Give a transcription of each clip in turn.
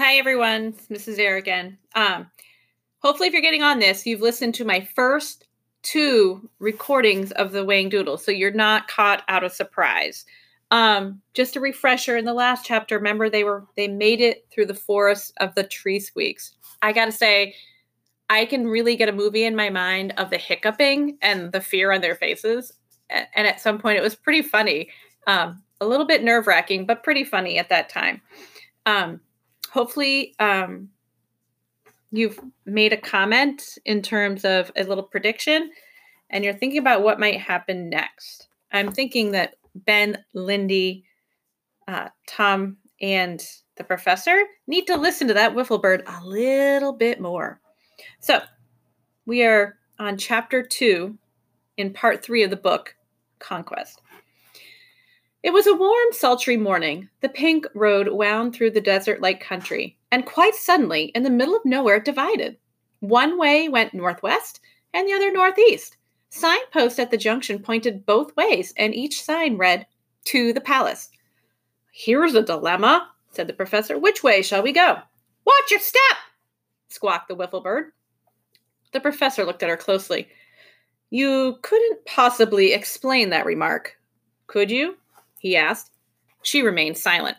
Hi, everyone. This is Erin again. Um, hopefully, if you're getting on this, you've listened to my first two recordings of the Whangdoodle, so you're not caught out of surprise. Um, just a refresher in the last chapter, remember they were they made it through the forest of the tree squeaks. I gotta say, I can really get a movie in my mind of the hiccuping and the fear on their faces. And at some point, it was pretty funny. Um, a little bit nerve wracking, but pretty funny at that time. Um, hopefully, um, you've made a comment in terms of a little prediction and you're thinking about what might happen next. I'm thinking that Ben, Lindy, uh, Tom, and the professor need to listen to that whiffle bird a little bit more. So, we are on chapter two in part three of the book, Conquest. It was a warm, sultry morning. The pink road wound through the desert like country, and quite suddenly, in the middle of nowhere, it divided. One way went northwest, and the other northeast. Signposts at the junction pointed both ways, and each sign read, To the palace. Here's a dilemma, said the professor. Which way shall we go? Watch your step, squawked the whiffle bird. The professor looked at her closely. You couldn't possibly explain that remark, could you? He asked. She remained silent.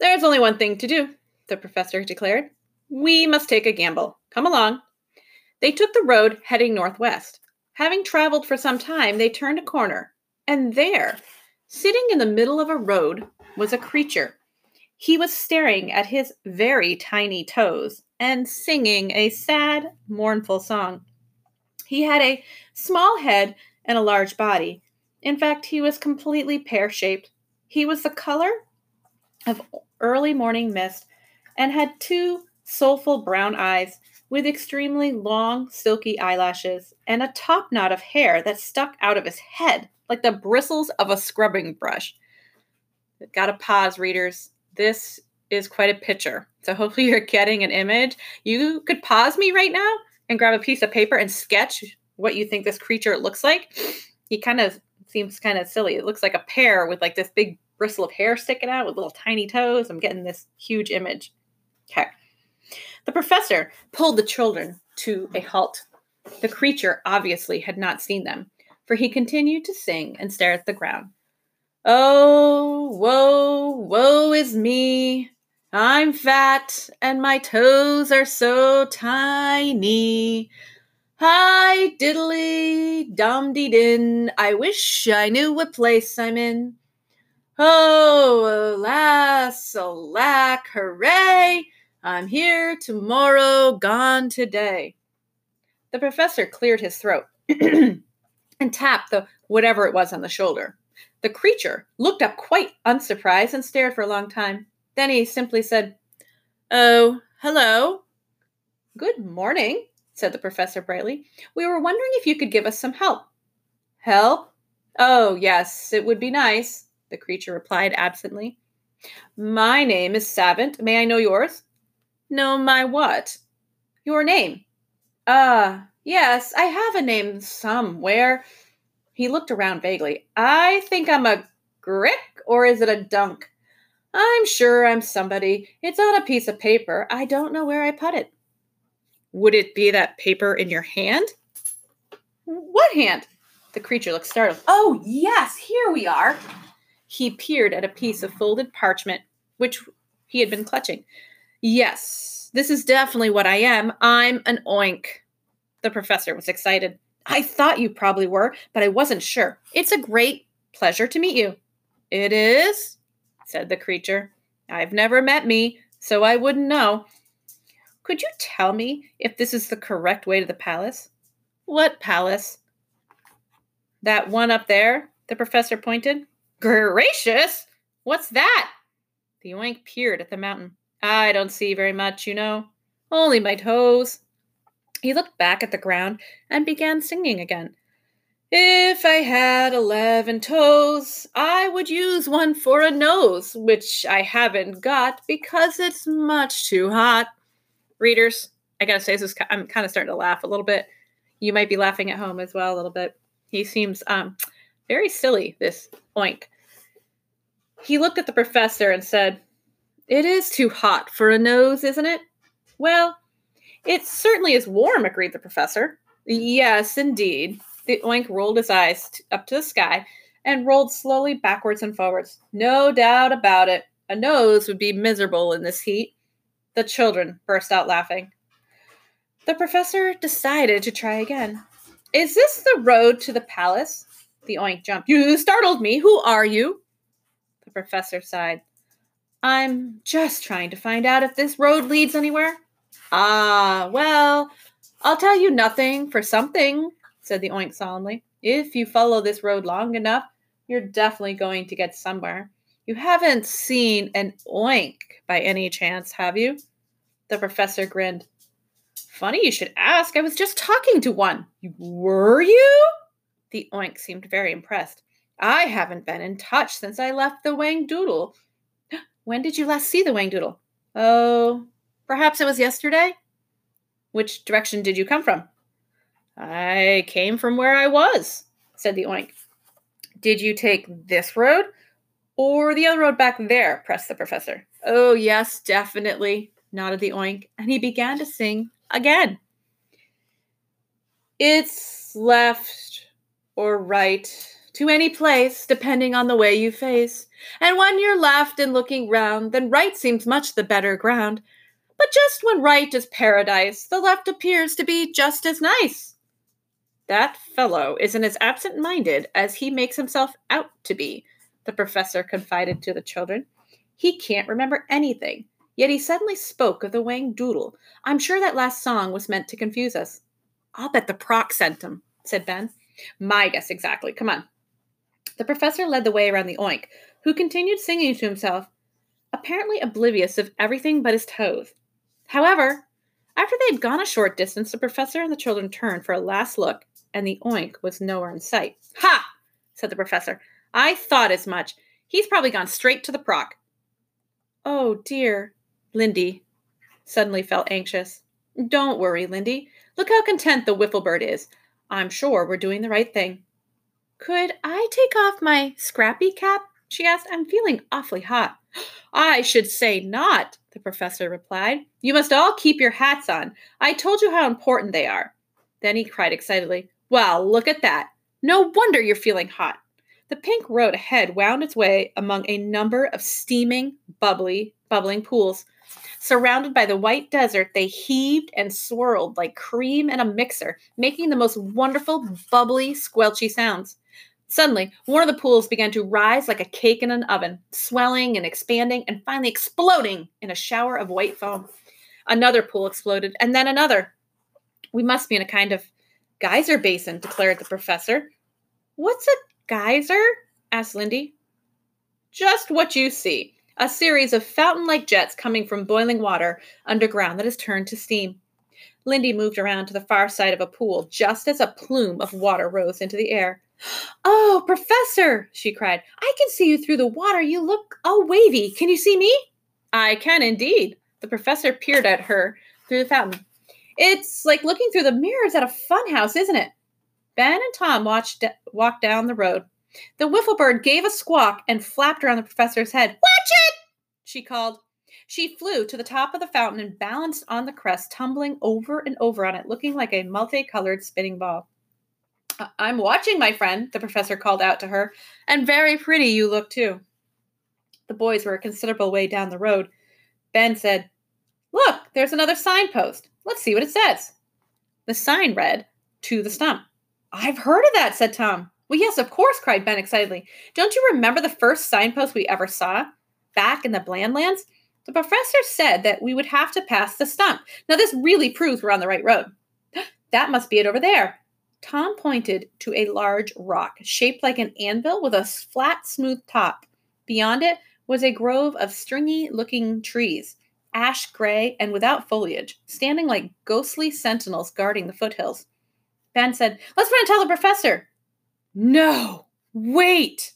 There's only one thing to do, the professor declared. We must take a gamble. Come along. They took the road heading northwest. Having traveled for some time, they turned a corner, and there, sitting in the middle of a road, was a creature. He was staring at his very tiny toes and singing a sad, mournful song. He had a small head and a large body, in fact, he was completely pear shaped. He was the color of early morning mist and had two soulful brown eyes with extremely long, silky eyelashes and a top knot of hair that stuck out of his head like the bristles of a scrubbing brush. Gotta pause, readers. This is quite a picture. So hopefully you're getting an image. You could pause me right now and grab a piece of paper and sketch what you think this creature looks like. He kind of seems kind of silly. It looks like a pear with like this big bristle of hair sticking out with little tiny toes. I'm getting this huge image. Okay. The professor pulled the children to a halt. The creature obviously had not seen them, for he continued to sing and stare at the ground. Oh, woe, woe is me. I'm fat and my toes are so tiny. Hi, diddly, dum dee din. I wish I knew what place I'm in. Oh, alas, alack, hooray! I'm here tomorrow, gone today. The professor cleared his throat and tapped the whatever it was on the shoulder. The creature looked up quite unsurprised and stared for a long time. Then he simply said, Oh, hello. Good morning, said the professor brightly. We were wondering if you could give us some help. Help? Oh, yes, it would be nice, the creature replied absently. My name is Savant. May I know yours? Know my what? Your name. Ah, uh, yes, I have a name somewhere. He looked around vaguely. I think I'm a Grick, or is it a Dunk? I'm sure I'm somebody. It's on a piece of paper. I don't know where I put it. Would it be that paper in your hand? What hand? The creature looked startled. Oh, yes, here we are. He peered at a piece of folded parchment, which he had been clutching. Yes, this is definitely what I am. I'm an oink. The professor was excited. I thought you probably were, but I wasn't sure. It's a great pleasure to meet you. It is, said the creature. I've never met me, so I wouldn't know. Could you tell me if this is the correct way to the palace? What palace? That one up there, the professor pointed. Gracious! What's that? The oink peered at the mountain. I don't see very much, you know. Only my toes. He looked back at the ground and began singing again. If I had eleven toes, I would use one for a nose, which I haven't got because it's much too hot readers, I gotta say, this is I'm kind of starting to laugh a little bit. You might be laughing at home as well a little bit. He seems um, very silly. This oink. He looked at the professor and said, It is too hot for a nose, isn't it? Well, it certainly is warm, agreed the professor. Yes, indeed. The oink rolled his eyes t- up to the sky and rolled slowly backwards and forwards. No doubt about it. A nose would be miserable in this heat. The children burst out laughing. The professor decided to try again. Is this the road to the palace? The oink jumped. You startled me. Who are you? The professor sighed. I'm just trying to find out if this road leads anywhere. Ah, well, I'll tell you nothing for something, said the oink solemnly. If you follow this road long enough, you're definitely going to get somewhere. You haven't seen an oink by any chance, have you? The professor grinned. Funny you should ask. I was just talking to one. Were you? The oink seemed very impressed. I haven't been in touch since I left the Whangdoodle. When did you last see the Whangdoodle? Oh, perhaps it was yesterday. Which direction did you come from? I came from where I was, said the oink. Did you take this road or the other road back there? pressed the professor. Oh, yes, definitely, nodded the oink, and he began to sing again. It's left or right to any place, depending on the way you face. And when you're left and looking round, then right seems much the better ground. But just when right is paradise, the left appears to be just as nice. That fellow isn't as absent minded as he makes himself out to be, the professor confided to the children. He can't remember anything, yet he suddenly spoke of the Whangdoodle. I'm sure that last song was meant to confuse us. I'll bet the Prock sent him, said Ben. My guess exactly. Come on. The professor led the way around the oink, who continued singing to himself, apparently oblivious of everything but his toes. However, after they had gone a short distance, the professor and the children turned for a last look, and the oink was nowhere in sight. Ha! said the professor. I thought as much. He's probably gone straight to the Prock. Oh, dear. Lindy suddenly felt anxious. Don't worry, Lindy. Look how content the whiffle bird is. I'm sure we're doing the right thing. Could I take off my scrappy cap? she asked. I'm feeling awfully hot. I should say not, the professor replied. You must all keep your hats on. I told you how important they are. Then he cried excitedly, Well, look at that. No wonder you're feeling hot. The pink road ahead wound its way among a number of steaming, bubbly, bubbling pools. Surrounded by the white desert, they heaved and swirled like cream in a mixer, making the most wonderful, bubbly, squelchy sounds. Suddenly, one of the pools began to rise like a cake in an oven, swelling and expanding and finally exploding in a shower of white foam. Another pool exploded, and then another. We must be in a kind of geyser basin, declared the professor. What's a geyser? asked Lindy. Just what you see a series of fountain like jets coming from boiling water underground that has turned to steam. Lindy moved around to the far side of a pool just as a plume of water rose into the air. Oh, Professor, she cried, I can see you through the water. You look all wavy. Can you see me? I can indeed. The professor peered at her through the fountain. It's like looking through the mirrors at a funhouse, isn't it? Ben and Tom watched walked down the road. The whiffle bird gave a squawk and flapped around the professor's head. Watch it! she called. She flew to the top of the fountain and balanced on the crest, tumbling over and over on it, looking like a multicolored spinning ball. I'm watching, my friend, the professor called out to her, and very pretty you look too. The boys were a considerable way down the road. Ben said, Look, there's another signpost. Let's see what it says. The sign read, To the stump. I've heard of that, said Tom. Well, yes, of course, cried Ben excitedly. Don't you remember the first signpost we ever saw? Back in the Blandlands? The professor said that we would have to pass the stump. Now, this really proves we're on the right road. That must be it over there. Tom pointed to a large rock shaped like an anvil with a flat, smooth top. Beyond it was a grove of stringy looking trees, ash gray and without foliage, standing like ghostly sentinels guarding the foothills. Ben said, Let's run and tell the professor. No, wait.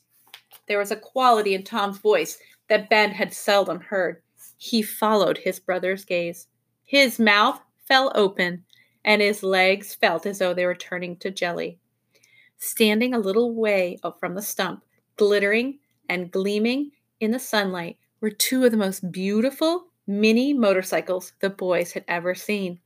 There was a quality in Tom's voice that Ben had seldom heard. He followed his brother's gaze. His mouth fell open and his legs felt as though they were turning to jelly. Standing a little way from the stump, glittering and gleaming in the sunlight, were two of the most beautiful mini motorcycles the boys had ever seen.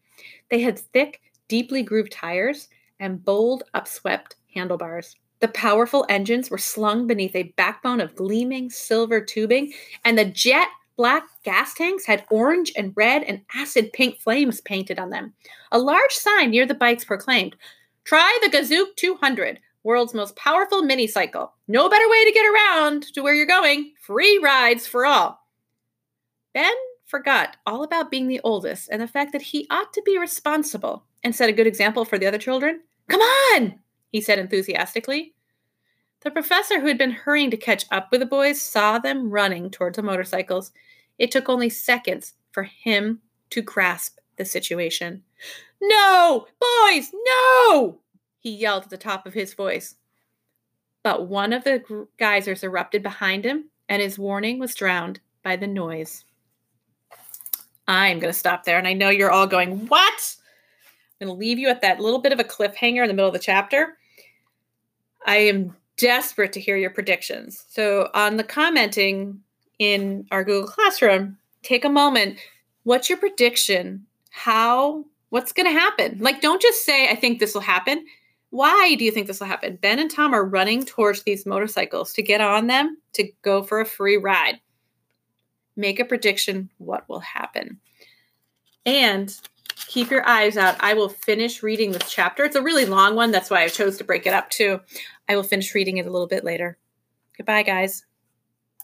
They had thick, deeply grooved tires and bold, upswept handlebars. The powerful engines were slung beneath a backbone of gleaming silver tubing, and the jet black gas tanks had orange and red and acid pink flames painted on them. A large sign near the bikes proclaimed, Try the Gazook 200, world's most powerful mini cycle. No better way to get around to where you're going. Free rides for all. Ben forgot all about being the oldest and the fact that he ought to be responsible and set a good example for the other children. Come on, he said enthusiastically. The professor, who had been hurrying to catch up with the boys, saw them running towards the motorcycles. It took only seconds for him to grasp the situation. No, boys, no! He yelled at the top of his voice. But one of the geysers erupted behind him, and his warning was drowned by the noise. I'm going to stop there, and I know you're all going, What? I'm going to leave you at that little bit of a cliffhanger in the middle of the chapter. I am desperate to hear your predictions. So, on the commenting in our Google Classroom, take a moment. What's your prediction? How, what's going to happen? Like, don't just say, I think this will happen. Why do you think this will happen? Ben and Tom are running towards these motorcycles to get on them to go for a free ride. Make a prediction what will happen. And keep your eyes out. I will finish reading this chapter. It's a really long one. That's why I chose to break it up too. I will finish reading it a little bit later. Goodbye, guys.